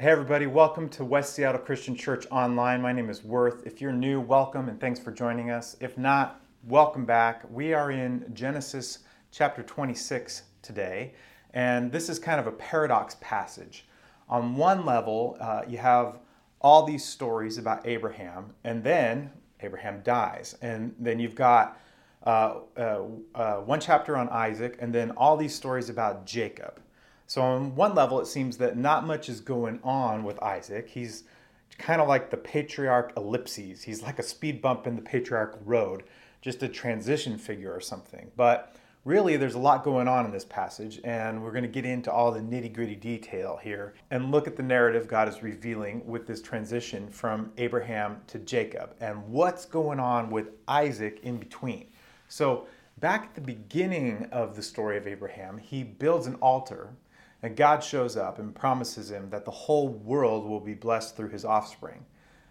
Hey, everybody, welcome to West Seattle Christian Church Online. My name is Worth. If you're new, welcome and thanks for joining us. If not, welcome back. We are in Genesis chapter 26 today, and this is kind of a paradox passage. On one level, uh, you have all these stories about Abraham, and then Abraham dies. And then you've got uh, uh, uh one chapter on Isaac, and then all these stories about Jacob. So, on one level, it seems that not much is going on with Isaac. He's kind of like the patriarch ellipses. He's like a speed bump in the patriarchal road, just a transition figure or something. But really, there's a lot going on in this passage, and we're going to get into all the nitty gritty detail here and look at the narrative God is revealing with this transition from Abraham to Jacob and what's going on with Isaac in between. So, back at the beginning of the story of Abraham, he builds an altar and God shows up and promises him that the whole world will be blessed through his offspring.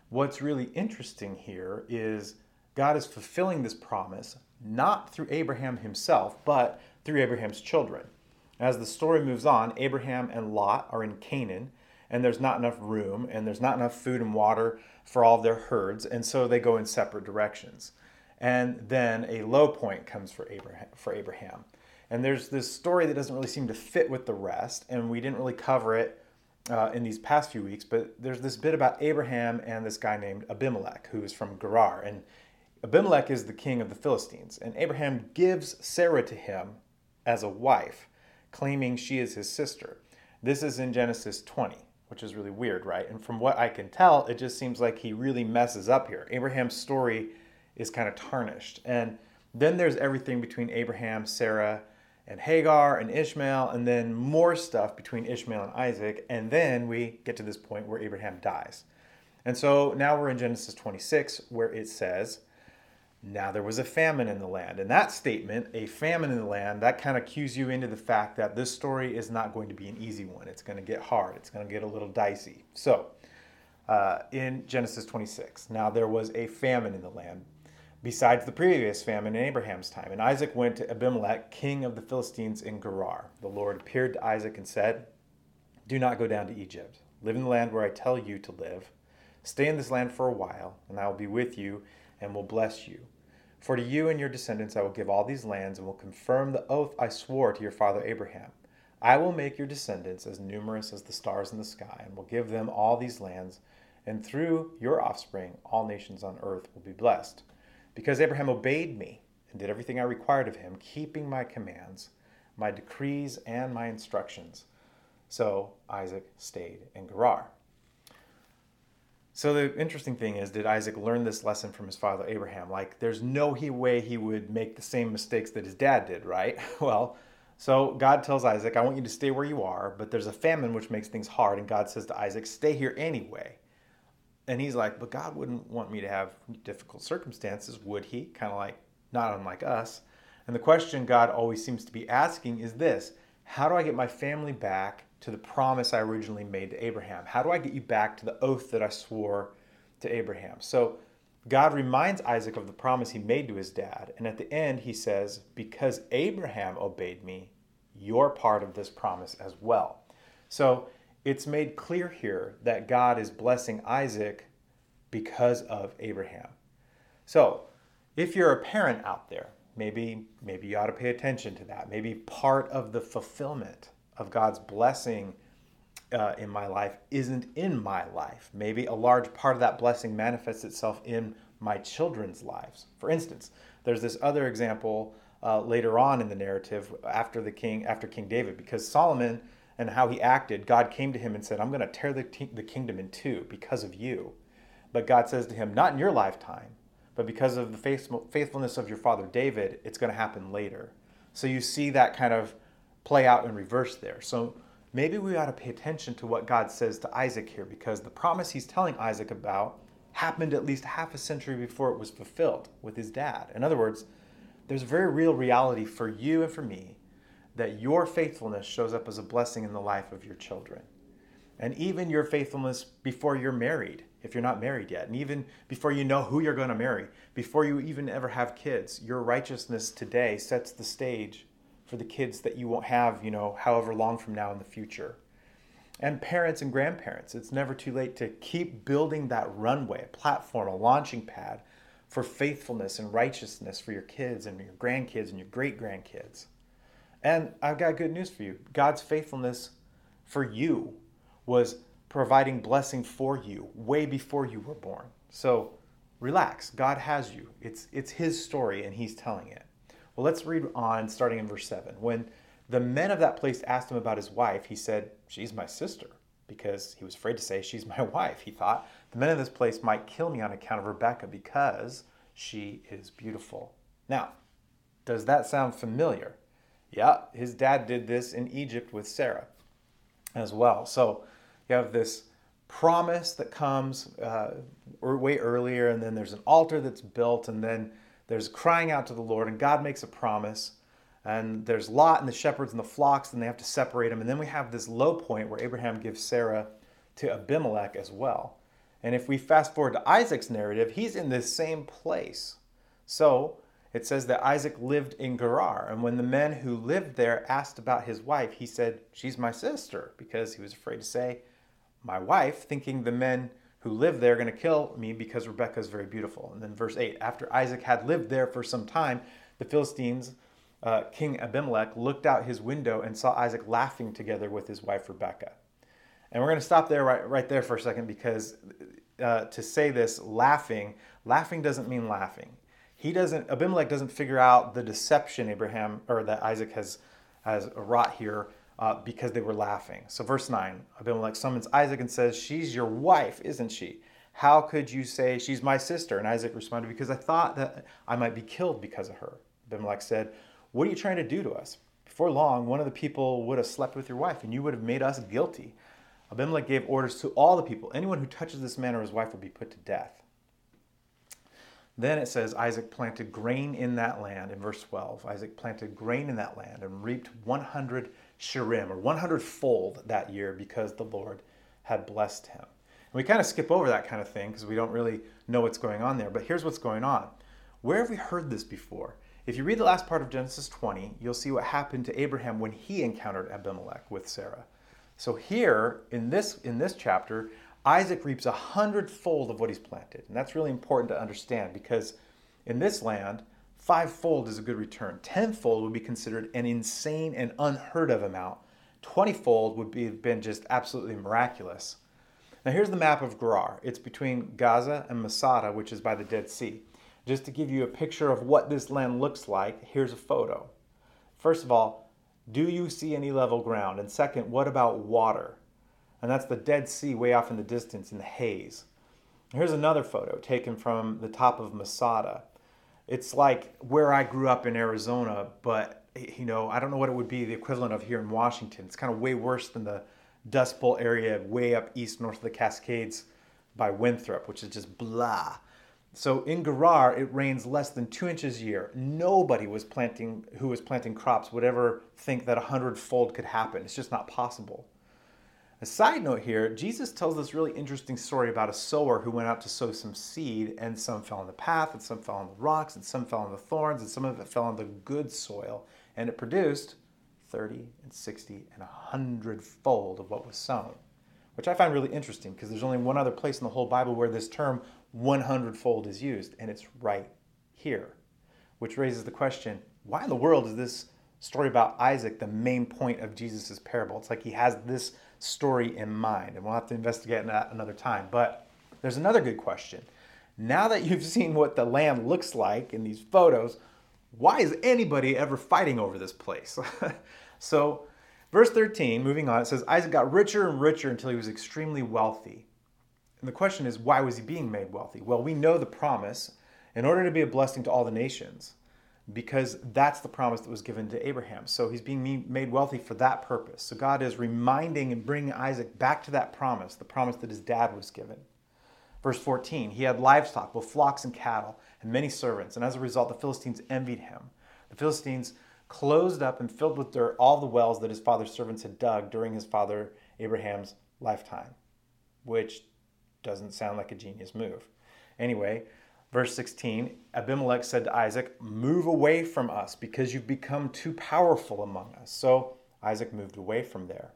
What's really interesting here is God is fulfilling this promise not through Abraham himself, but through Abraham's children. As the story moves on, Abraham and Lot are in Canaan, and there's not enough room, and there's not enough food and water for all of their herds, and so they go in separate directions. And then a low point comes for Abraham. For Abraham. And there's this story that doesn't really seem to fit with the rest, and we didn't really cover it uh, in these past few weeks. But there's this bit about Abraham and this guy named Abimelech, who is from Gerar. And Abimelech is the king of the Philistines, and Abraham gives Sarah to him as a wife, claiming she is his sister. This is in Genesis 20, which is really weird, right? And from what I can tell, it just seems like he really messes up here. Abraham's story is kind of tarnished. And then there's everything between Abraham, Sarah, and Hagar and Ishmael, and then more stuff between Ishmael and Isaac. And then we get to this point where Abraham dies. And so now we're in Genesis 26, where it says, Now there was a famine in the land. And that statement, a famine in the land, that kind of cues you into the fact that this story is not going to be an easy one. It's going to get hard, it's going to get a little dicey. So, uh, in Genesis 26, now there was a famine in the land besides the previous famine in Abraham's time. And Isaac went to Abimelech, king of the Philistines in Gerar. The Lord appeared to Isaac and said, Do not go down to Egypt. Live in the land where I tell you to live. Stay in this land for a while, and I will be with you and will bless you. For to you and your descendants I will give all these lands and will confirm the oath I swore to your father Abraham. I will make your descendants as numerous as the stars in the sky, and will give them all these lands, and through your offspring all nations on earth will be blessed. Because Abraham obeyed me and did everything I required of him, keeping my commands, my decrees, and my instructions. So Isaac stayed in Gerar. So the interesting thing is, did Isaac learn this lesson from his father Abraham? Like, there's no way he would make the same mistakes that his dad did, right? Well, so God tells Isaac, I want you to stay where you are, but there's a famine which makes things hard. And God says to Isaac, stay here anyway. And he's like, but God wouldn't want me to have difficult circumstances, would he? Kind of like, not unlike us. And the question God always seems to be asking is this How do I get my family back to the promise I originally made to Abraham? How do I get you back to the oath that I swore to Abraham? So God reminds Isaac of the promise he made to his dad. And at the end, he says, Because Abraham obeyed me, you're part of this promise as well. So it's made clear here that God is blessing Isaac because of Abraham. So, if you're a parent out there, maybe maybe you ought to pay attention to that. Maybe part of the fulfillment of God's blessing uh, in my life isn't in my life. Maybe a large part of that blessing manifests itself in my children's lives. For instance, there's this other example uh, later on in the narrative after the king, after King David, because Solomon and how he acted, God came to him and said, I'm going to tear the, t- the kingdom in two because of you. But God says to him, Not in your lifetime, but because of the faithfulness of your father David, it's going to happen later. So you see that kind of play out in reverse there. So maybe we ought to pay attention to what God says to Isaac here because the promise he's telling Isaac about happened at least half a century before it was fulfilled with his dad. In other words, there's a very real reality for you and for me that your faithfulness shows up as a blessing in the life of your children. And even your faithfulness before you're married, if you're not married yet, and even before you know who you're going to marry, before you even ever have kids, your righteousness today sets the stage for the kids that you won't have, you know, however long from now in the future. And parents and grandparents, it's never too late to keep building that runway, a platform, a launching pad for faithfulness and righteousness for your kids and your grandkids and your great grandkids. And I've got good news for you God's faithfulness for you was providing blessing for you way before you were born. So relax. God has you. It's, it's His story and He's telling it. Well, let's read on starting in verse 7. When the men of that place asked him about his wife, he said, She's my sister, because he was afraid to say, She's my wife. He thought, The men of this place might kill me on account of Rebekah because she is beautiful. Now, does that sound familiar? Yeah, his dad did this in Egypt with Sarah as well. So you have this promise that comes uh, way earlier, and then there's an altar that's built, and then there's crying out to the Lord, and God makes a promise. And there's Lot and the shepherds and the flocks, and they have to separate them. And then we have this low point where Abraham gives Sarah to Abimelech as well. And if we fast forward to Isaac's narrative, he's in this same place. So it says that Isaac lived in Gerar. And when the men who lived there asked about his wife, he said, She's my sister, because he was afraid to say, My wife, thinking the men who lived there are going to kill me because Rebekah is very beautiful. And then verse 8 After Isaac had lived there for some time, the Philistines, uh, King Abimelech, looked out his window and saw Isaac laughing together with his wife Rebekah. And we're going to stop there right, right there for a second because uh, to say this, laughing, laughing doesn't mean laughing. He doesn't, Abimelech doesn't figure out the deception Abraham or that Isaac has, has wrought here uh, because they were laughing. So, verse 9 Abimelech summons Isaac and says, She's your wife, isn't she? How could you say she's my sister? And Isaac responded, Because I thought that I might be killed because of her. Abimelech said, What are you trying to do to us? Before long, one of the people would have slept with your wife, and you would have made us guilty. Abimelech gave orders to all the people anyone who touches this man or his wife will be put to death. Then it says Isaac planted grain in that land in verse 12. Isaac planted grain in that land and reaped 100 shirim or 100 fold that year because the Lord had blessed him. And we kind of skip over that kind of thing because we don't really know what's going on there. But here's what's going on. Where have we heard this before? If you read the last part of Genesis 20, you'll see what happened to Abraham when he encountered Abimelech with Sarah. So here in this in this chapter, Isaac reaps a hundredfold of what he's planted. And that's really important to understand because in this land, fivefold is a good return. Tenfold would be considered an insane and unheard of amount. Twentyfold would be been just absolutely miraculous. Now here's the map of Gerar. It's between Gaza and Masada, which is by the Dead Sea. Just to give you a picture of what this land looks like, here's a photo. First of all, do you see any level ground? And second, what about water? And that's the Dead Sea way off in the distance in the haze. Here's another photo taken from the top of Masada. It's like where I grew up in Arizona, but you know, I don't know what it would be the equivalent of here in Washington. It's kind of way worse than the Dust Bowl area way up east north of the Cascades by Winthrop, which is just blah. So in Gerar, it rains less than two inches a year. Nobody was planting who was planting crops would ever think that a hundredfold could happen. It's just not possible. A side note here, Jesus tells this really interesting story about a sower who went out to sow some seed, and some fell on the path, and some fell on the rocks, and some fell on the thorns, and some of it fell on the good soil, and it produced 30 and 60 and 100 fold of what was sown, which I find really interesting because there's only one other place in the whole Bible where this term 100 fold is used, and it's right here, which raises the question why in the world is this story about Isaac the main point of Jesus' parable? It's like he has this story in mind. And we'll have to investigate that another time. But there's another good question. Now that you've seen what the land looks like in these photos, why is anybody ever fighting over this place? so, verse 13, moving on, it says Isaac got richer and richer until he was extremely wealthy. And the question is, why was he being made wealthy? Well, we know the promise in order to be a blessing to all the nations because that's the promise that was given to Abraham. So he's being made wealthy for that purpose. So God is reminding and bringing Isaac back to that promise, the promise that his dad was given. Verse 14, he had livestock, both flocks and cattle, and many servants, and as a result, the Philistines envied him. The Philistines closed up and filled with dirt all the wells that his father's servants had dug during his father Abraham's lifetime, which doesn't sound like a genius move. Anyway, Verse 16 Abimelech said to Isaac, Move away from us because you've become too powerful among us. So Isaac moved away from there.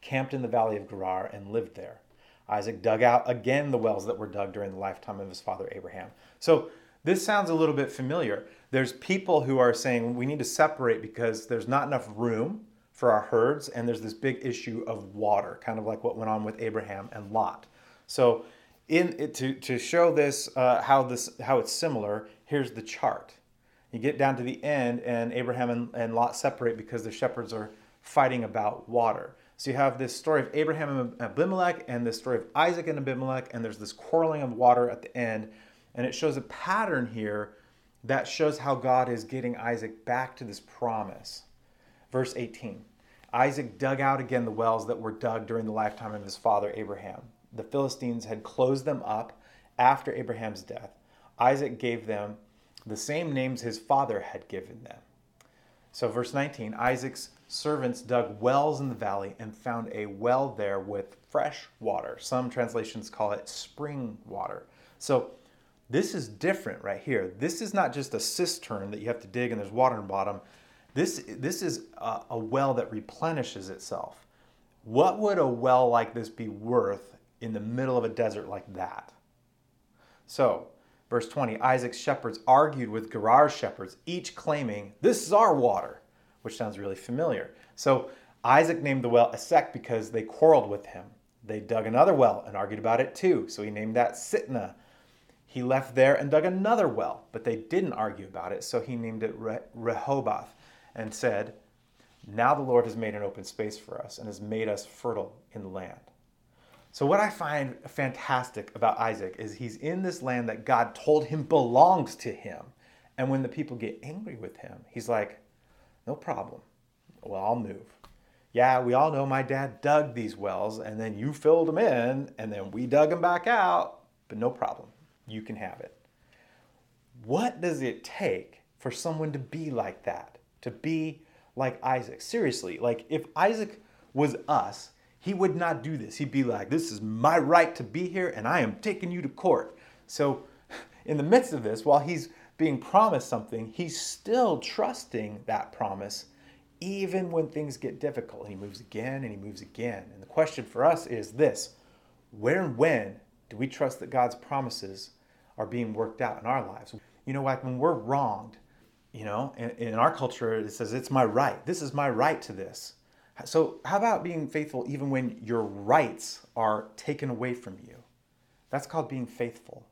camped in the valley of Gerar, and lived there. Isaac dug out again the wells that were dug during the lifetime of his father Abraham. So this sounds a little bit familiar. There's people who are saying we need to separate because there's not enough room for our herds, and there's this big issue of water, kind of like what went on with Abraham and Lot. So, in to, to show this uh, how this how it's similar, here's the chart. You get down to the end, and Abraham and, and Lot separate because the shepherds are fighting about water. So you have this story of Abraham and Abimelech, and this story of Isaac and Abimelech, and there's this quarreling of water at the end, and it shows a pattern here that shows how God is getting Isaac back to this promise. Verse 18 Isaac dug out again the wells that were dug during the lifetime of his father Abraham. The Philistines had closed them up after Abraham's death. Isaac gave them the same names his father had given them. So, verse 19 Isaac's servants dug wells in the valley and found a well there with fresh water. Some translations call it spring water. So, this is different right here. This is not just a cistern that you have to dig and there's water in the bottom. This, this is a, a well that replenishes itself. What would a well like this be worth in the middle of a desert like that? So, verse 20 Isaac's shepherds argued with Gerar's shepherds, each claiming, This is our water, which sounds really familiar. So, Isaac named the well Esek because they quarreled with him. They dug another well and argued about it too, so he named that Sitnah he left there and dug another well, but they didn't argue about it, so he named it Re- Rehoboth and said, Now the Lord has made an open space for us and has made us fertile in the land. So, what I find fantastic about Isaac is he's in this land that God told him belongs to him. And when the people get angry with him, he's like, No problem. Well, I'll move. Yeah, we all know my dad dug these wells and then you filled them in and then we dug them back out, but no problem you can have it. What does it take for someone to be like that? To be like Isaac? Seriously, like if Isaac was us, he would not do this. He'd be like, This is my right to be here, and I am taking you to court. So, in the midst of this, while he's being promised something, he's still trusting that promise, even when things get difficult. And he moves again and he moves again. And the question for us is this where and when do we trust that God's promises are being worked out in our lives. You know, like when we're wronged, you know, in, in our culture, it says it's my right. This is my right to this. So, how about being faithful even when your rights are taken away from you? That's called being faithful.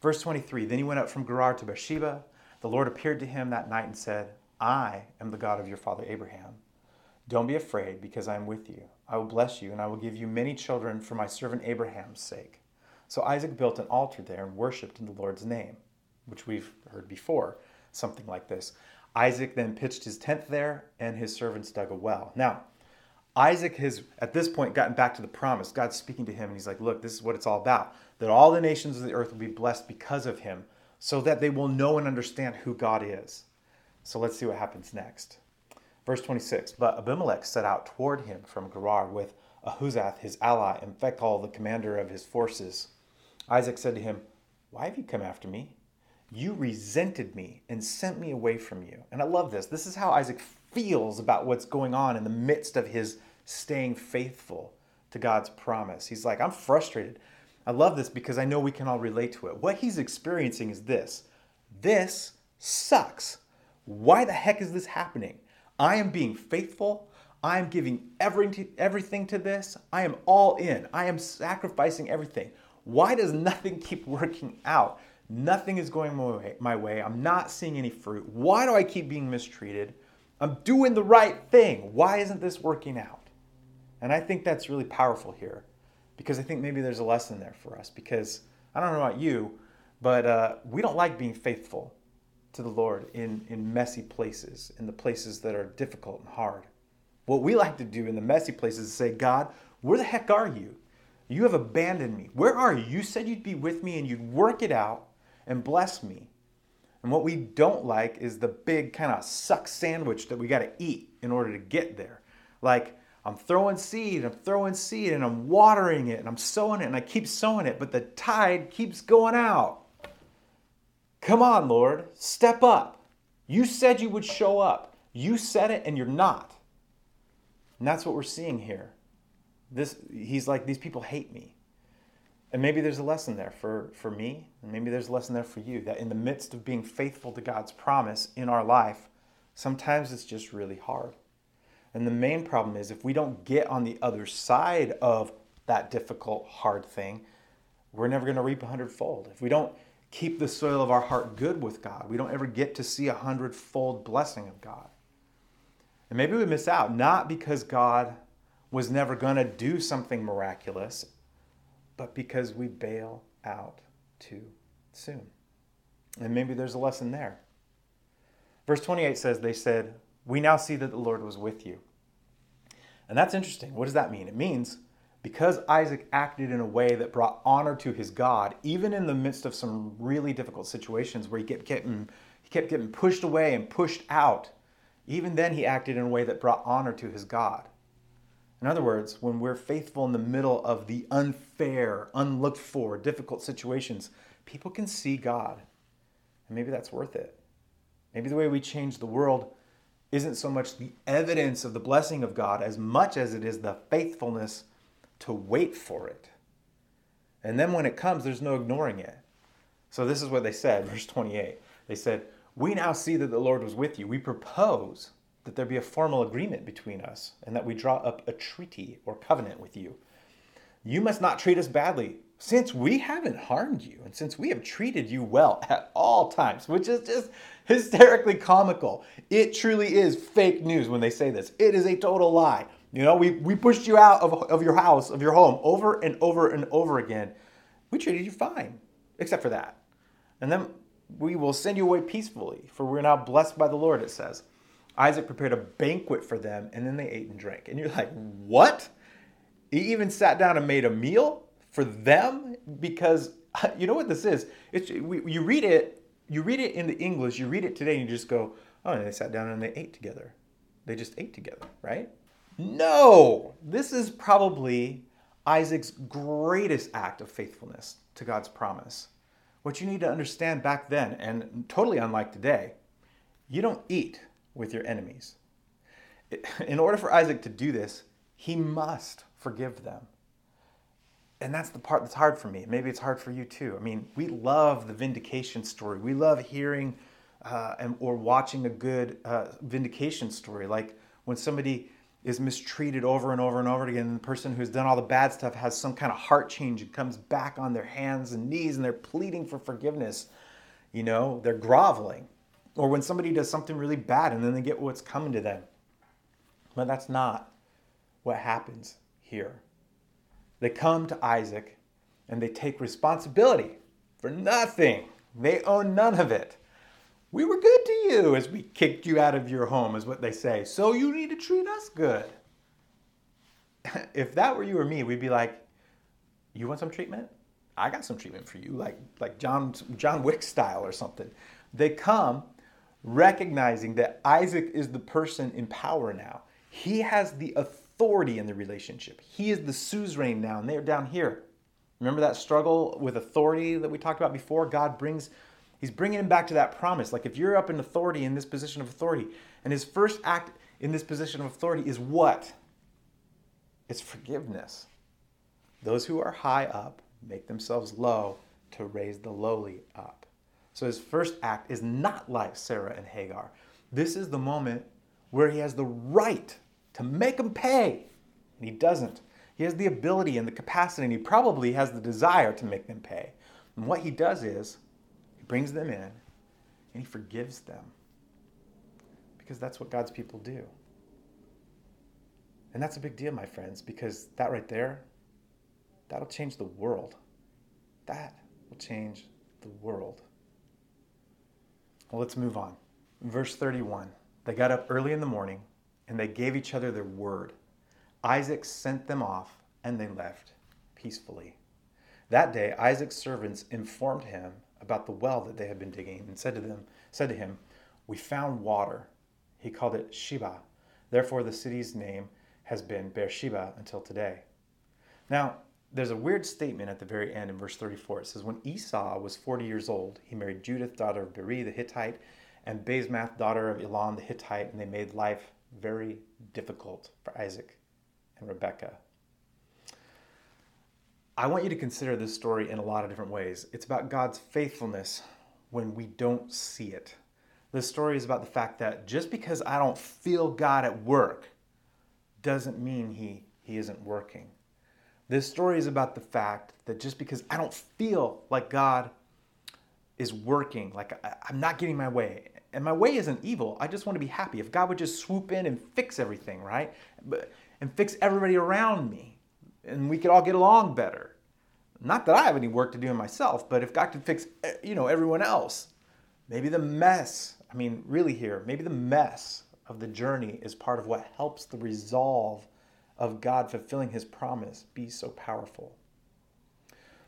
Verse 23 Then he went up from Gerar to Beersheba. The Lord appeared to him that night and said, I am the God of your father Abraham. Don't be afraid, because I am with you. I will bless you, and I will give you many children for my servant Abraham's sake. So Isaac built an altar there and worshipped in the Lord's name, which we've heard before, something like this. Isaac then pitched his tent there, and his servants dug a well. Now, Isaac has, at this point, gotten back to the promise. God's speaking to him, and he's like, Look, this is what it's all about that all the nations of the earth will be blessed because of him, so that they will know and understand who God is. So let's see what happens next. Verse 26 But Abimelech set out toward him from Gerar with Ahuzath, his ally, and Phicol, the commander of his forces. Isaac said to him, Why have you come after me? You resented me and sent me away from you. And I love this. This is how Isaac feels about what's going on in the midst of his staying faithful to God's promise. He's like, I'm frustrated. I love this because I know we can all relate to it. What he's experiencing is this this sucks. Why the heck is this happening? I am being faithful. I am giving every, everything to this. I am all in. I am sacrificing everything. Why does nothing keep working out? Nothing is going my way, my way. I'm not seeing any fruit. Why do I keep being mistreated? I'm doing the right thing. Why isn't this working out? And I think that's really powerful here because I think maybe there's a lesson there for us. Because I don't know about you, but uh, we don't like being faithful to the Lord in, in messy places, in the places that are difficult and hard. What we like to do in the messy places is say, God, where the heck are you? You have abandoned me. Where are you? You said you'd be with me and you'd work it out and bless me. And what we don't like is the big kind of suck sandwich that we got to eat in order to get there. Like, I'm throwing seed, I'm throwing seed, and I'm watering it, and I'm sowing it, and I keep sowing it, but the tide keeps going out. Come on, Lord, step up. You said you would show up. You said it, and you're not. And that's what we're seeing here. This, he's like, these people hate me. And maybe there's a lesson there for, for me, and maybe there's a lesson there for you that in the midst of being faithful to God's promise in our life, sometimes it's just really hard. And the main problem is if we don't get on the other side of that difficult, hard thing, we're never going to reap a hundredfold. If we don't keep the soil of our heart good with God, we don't ever get to see a hundredfold blessing of God. And maybe we miss out, not because God was never going to do something miraculous, but because we bail out too soon. And maybe there's a lesson there. Verse 28 says, They said, We now see that the Lord was with you. And that's interesting. What does that mean? It means because Isaac acted in a way that brought honor to his God, even in the midst of some really difficult situations where he kept getting, he kept getting pushed away and pushed out, even then he acted in a way that brought honor to his God. In other words, when we're faithful in the middle of the unfair, unlooked for, difficult situations, people can see God. And maybe that's worth it. Maybe the way we change the world isn't so much the evidence of the blessing of God as much as it is the faithfulness to wait for it. And then when it comes, there's no ignoring it. So this is what they said, verse 28. They said, We now see that the Lord was with you. We propose that there be a formal agreement between us and that we draw up a treaty or covenant with you. You must not treat us badly, since we haven't harmed you and since we have treated you well at all times, which is just hysterically comical. It truly is fake news when they say this. It is a total lie. You know, we, we pushed you out of, of your house, of your home, over and over and over again. We treated you fine, except for that. And then we will send you away peacefully, for we're now blessed by the Lord, it says. Isaac prepared a banquet for them, and then they ate and drank. And you're like, what? He even sat down and made a meal for them? Because you know what this is? It's, we, you read it, you read it in the English, you read it today, and you just go, oh, and they sat down and they ate together. They just ate together, right? No, this is probably Isaac's greatest act of faithfulness to God's promise. What you need to understand back then, and totally unlike today, you don't eat with your enemies. In order for Isaac to do this, he must forgive them. And that's the part that's hard for me. Maybe it's hard for you too. I mean, we love the vindication story. We love hearing uh, and, or watching a good uh, vindication story, like when somebody is mistreated over and over and over again. And the person who's done all the bad stuff has some kind of heart change and comes back on their hands and knees and they're pleading for forgiveness. You know, they're groveling. Or when somebody does something really bad and then they get what's coming to them. But that's not what happens here. They come to Isaac and they take responsibility for nothing. They own none of it. We were good to you as we kicked you out of your home, is what they say. So you need to treat us good. if that were you or me, we'd be like, You want some treatment? I got some treatment for you, like, like John, John Wick style or something. They come recognizing that Isaac is the person in power now. He has the authority in the relationship. He is the suzerain now, and they're down here. Remember that struggle with authority that we talked about before? God brings He's bringing him back to that promise. Like if you're up in authority, in this position of authority, and his first act in this position of authority is what? It's forgiveness. Those who are high up make themselves low to raise the lowly up. So his first act is not like Sarah and Hagar. This is the moment where he has the right to make them pay, and he doesn't. He has the ability and the capacity, and he probably has the desire to make them pay. And what he does is he brings them in, and he forgives them. Because that's what God's people do. And that's a big deal, my friends, because that right there, that'll change the world. That will change the world. Well, let's move on. Verse 31 They got up early in the morning and they gave each other their word. Isaac sent them off and they left peacefully. That day, Isaac's servants informed him about the well that they had been digging and said to them said to him we found water he called it sheba therefore the city's name has been beersheba until today now there's a weird statement at the very end in verse 34 it says when esau was 40 years old he married judith daughter of Beeri the hittite and basemath daughter of elon the hittite and they made life very difficult for isaac and rebekah I want you to consider this story in a lot of different ways. It's about God's faithfulness when we don't see it. This story is about the fact that just because I don't feel God at work doesn't mean he, he isn't working. This story is about the fact that just because I don't feel like God is working, like I'm not getting my way, and my way isn't evil, I just want to be happy. If God would just swoop in and fix everything, right? But, and fix everybody around me, and we could all get along better. Not that I have any work to do in myself, but if God could fix, eh, you know, everyone else, maybe the mess, I mean, really here, maybe the mess of the journey is part of what helps the resolve of God fulfilling his promise be so powerful.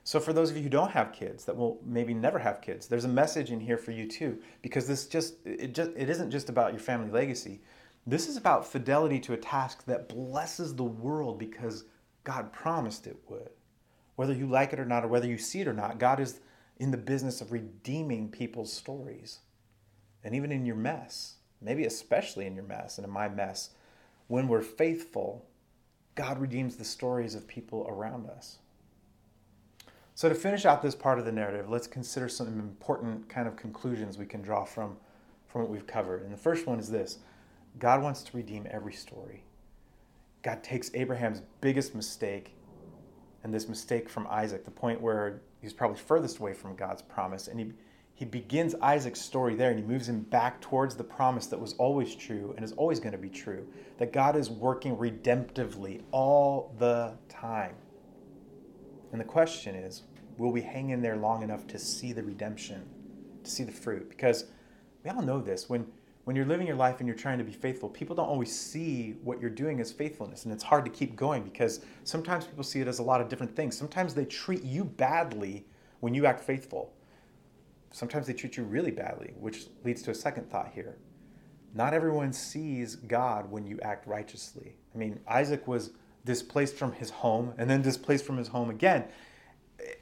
So, for those of you who don't have kids, that will maybe never have kids, there's a message in here for you too, because this just it just it isn't just about your family legacy. This is about fidelity to a task that blesses the world because God promised it would. Whether you like it or not, or whether you see it or not, God is in the business of redeeming people's stories. And even in your mess, maybe especially in your mess and in my mess, when we're faithful, God redeems the stories of people around us. So, to finish out this part of the narrative, let's consider some important kind of conclusions we can draw from, from what we've covered. And the first one is this God wants to redeem every story. God takes Abraham's biggest mistake and this mistake from Isaac, the point where he's probably furthest away from God's promise, and he, he begins Isaac's story there and he moves him back towards the promise that was always true and is always going to be true that God is working redemptively all the time. And the question is will we hang in there long enough to see the redemption, to see the fruit? Because we all know this. When, when you're living your life and you're trying to be faithful, people don't always see what you're doing as faithfulness. And it's hard to keep going because sometimes people see it as a lot of different things. Sometimes they treat you badly when you act faithful. Sometimes they treat you really badly, which leads to a second thought here. Not everyone sees God when you act righteously. I mean, Isaac was displaced from his home and then displaced from his home again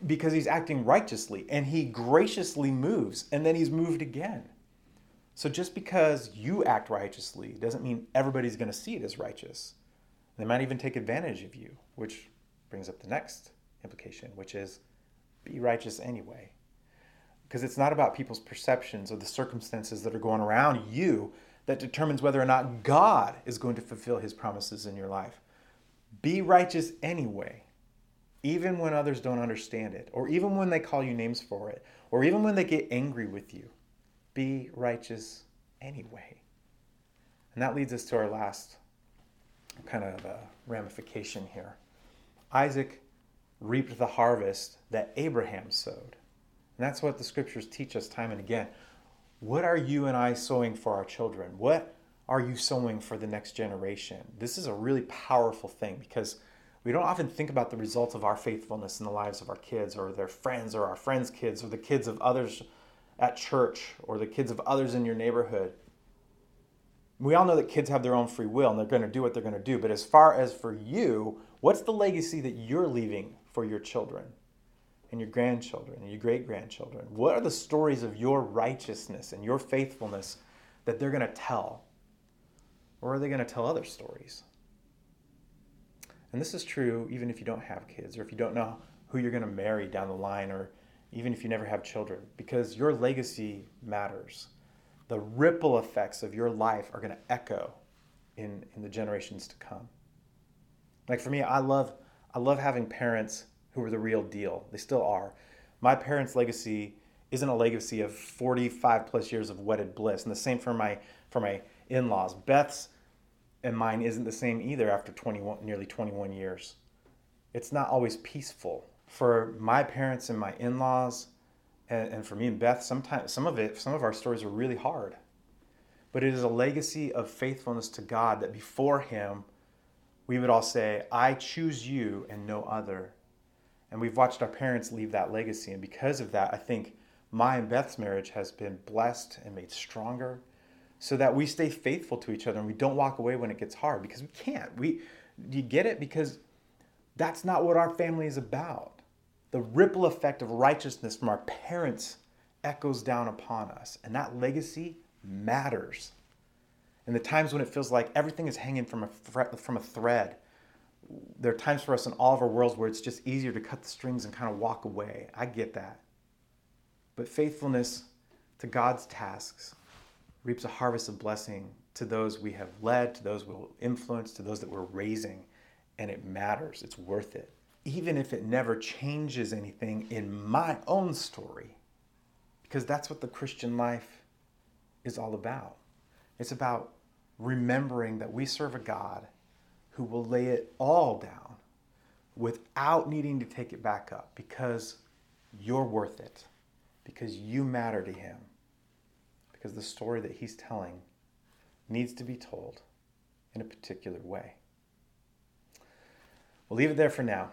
because he's acting righteously and he graciously moves and then he's moved again. So just because you act righteously doesn't mean everybody's going to see it as righteous. They might even take advantage of you, which brings up the next implication, which is be righteous anyway. Because it's not about people's perceptions or the circumstances that are going around you that determines whether or not God is going to fulfill his promises in your life. Be righteous anyway even when others don't understand it, or even when they call you names for it, or even when they get angry with you. Be righteous anyway. And that leads us to our last kind of uh, ramification here. Isaac reaped the harvest that Abraham sowed. And that's what the scriptures teach us time and again. What are you and I sowing for our children? What are you sowing for the next generation? This is a really powerful thing because we don't often think about the results of our faithfulness in the lives of our kids or their friends or our friends' kids or the kids of others at church or the kids of others in your neighborhood. We all know that kids have their own free will and they're going to do what they're going to do. But as far as for you, what's the legacy that you're leaving for your children and your grandchildren and your great grandchildren? What are the stories of your righteousness and your faithfulness that they're going to tell? Or are they going to tell other stories? And this is true even if you don't have kids or if you don't know who you're going to marry down the line or even if you never have children, because your legacy matters. The ripple effects of your life are going to echo in, in the generations to come. Like for me, I love I love having parents who were the real deal. They still are. My parents' legacy isn't a legacy of 45 plus years of wedded bliss, and the same for my for my in-laws. Beth's and mine isn't the same either after 21 nearly 21 years it's not always peaceful for my parents and my in-laws and, and for me and beth sometimes some of it some of our stories are really hard but it is a legacy of faithfulness to god that before him we would all say i choose you and no other and we've watched our parents leave that legacy and because of that i think my and beth's marriage has been blessed and made stronger so that we stay faithful to each other and we don't walk away when it gets hard because we can't. We you get it because that's not what our family is about. The ripple effect of righteousness from our parents echoes down upon us, and that legacy matters. In the times when it feels like everything is hanging from a from a thread, there are times for us in all of our worlds where it's just easier to cut the strings and kind of walk away. I get that. But faithfulness to God's tasks reaps a harvest of blessing to those we have led, to those we will influence, to those that we're raising. And it matters. It's worth it. Even if it never changes anything in my own story, because that's what the Christian life is all about. It's about remembering that we serve a God who will lay it all down without needing to take it back up because you're worth it, because you matter to Him, because the story that He's telling needs to be told in a particular way. We'll leave it there for now.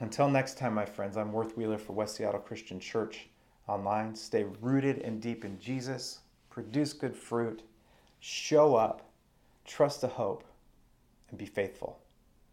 Until next time, my friends, I'm Worth Wheeler for West Seattle Christian Church online. Stay rooted and deep in Jesus, produce good fruit, show up, trust the hope, and be faithful.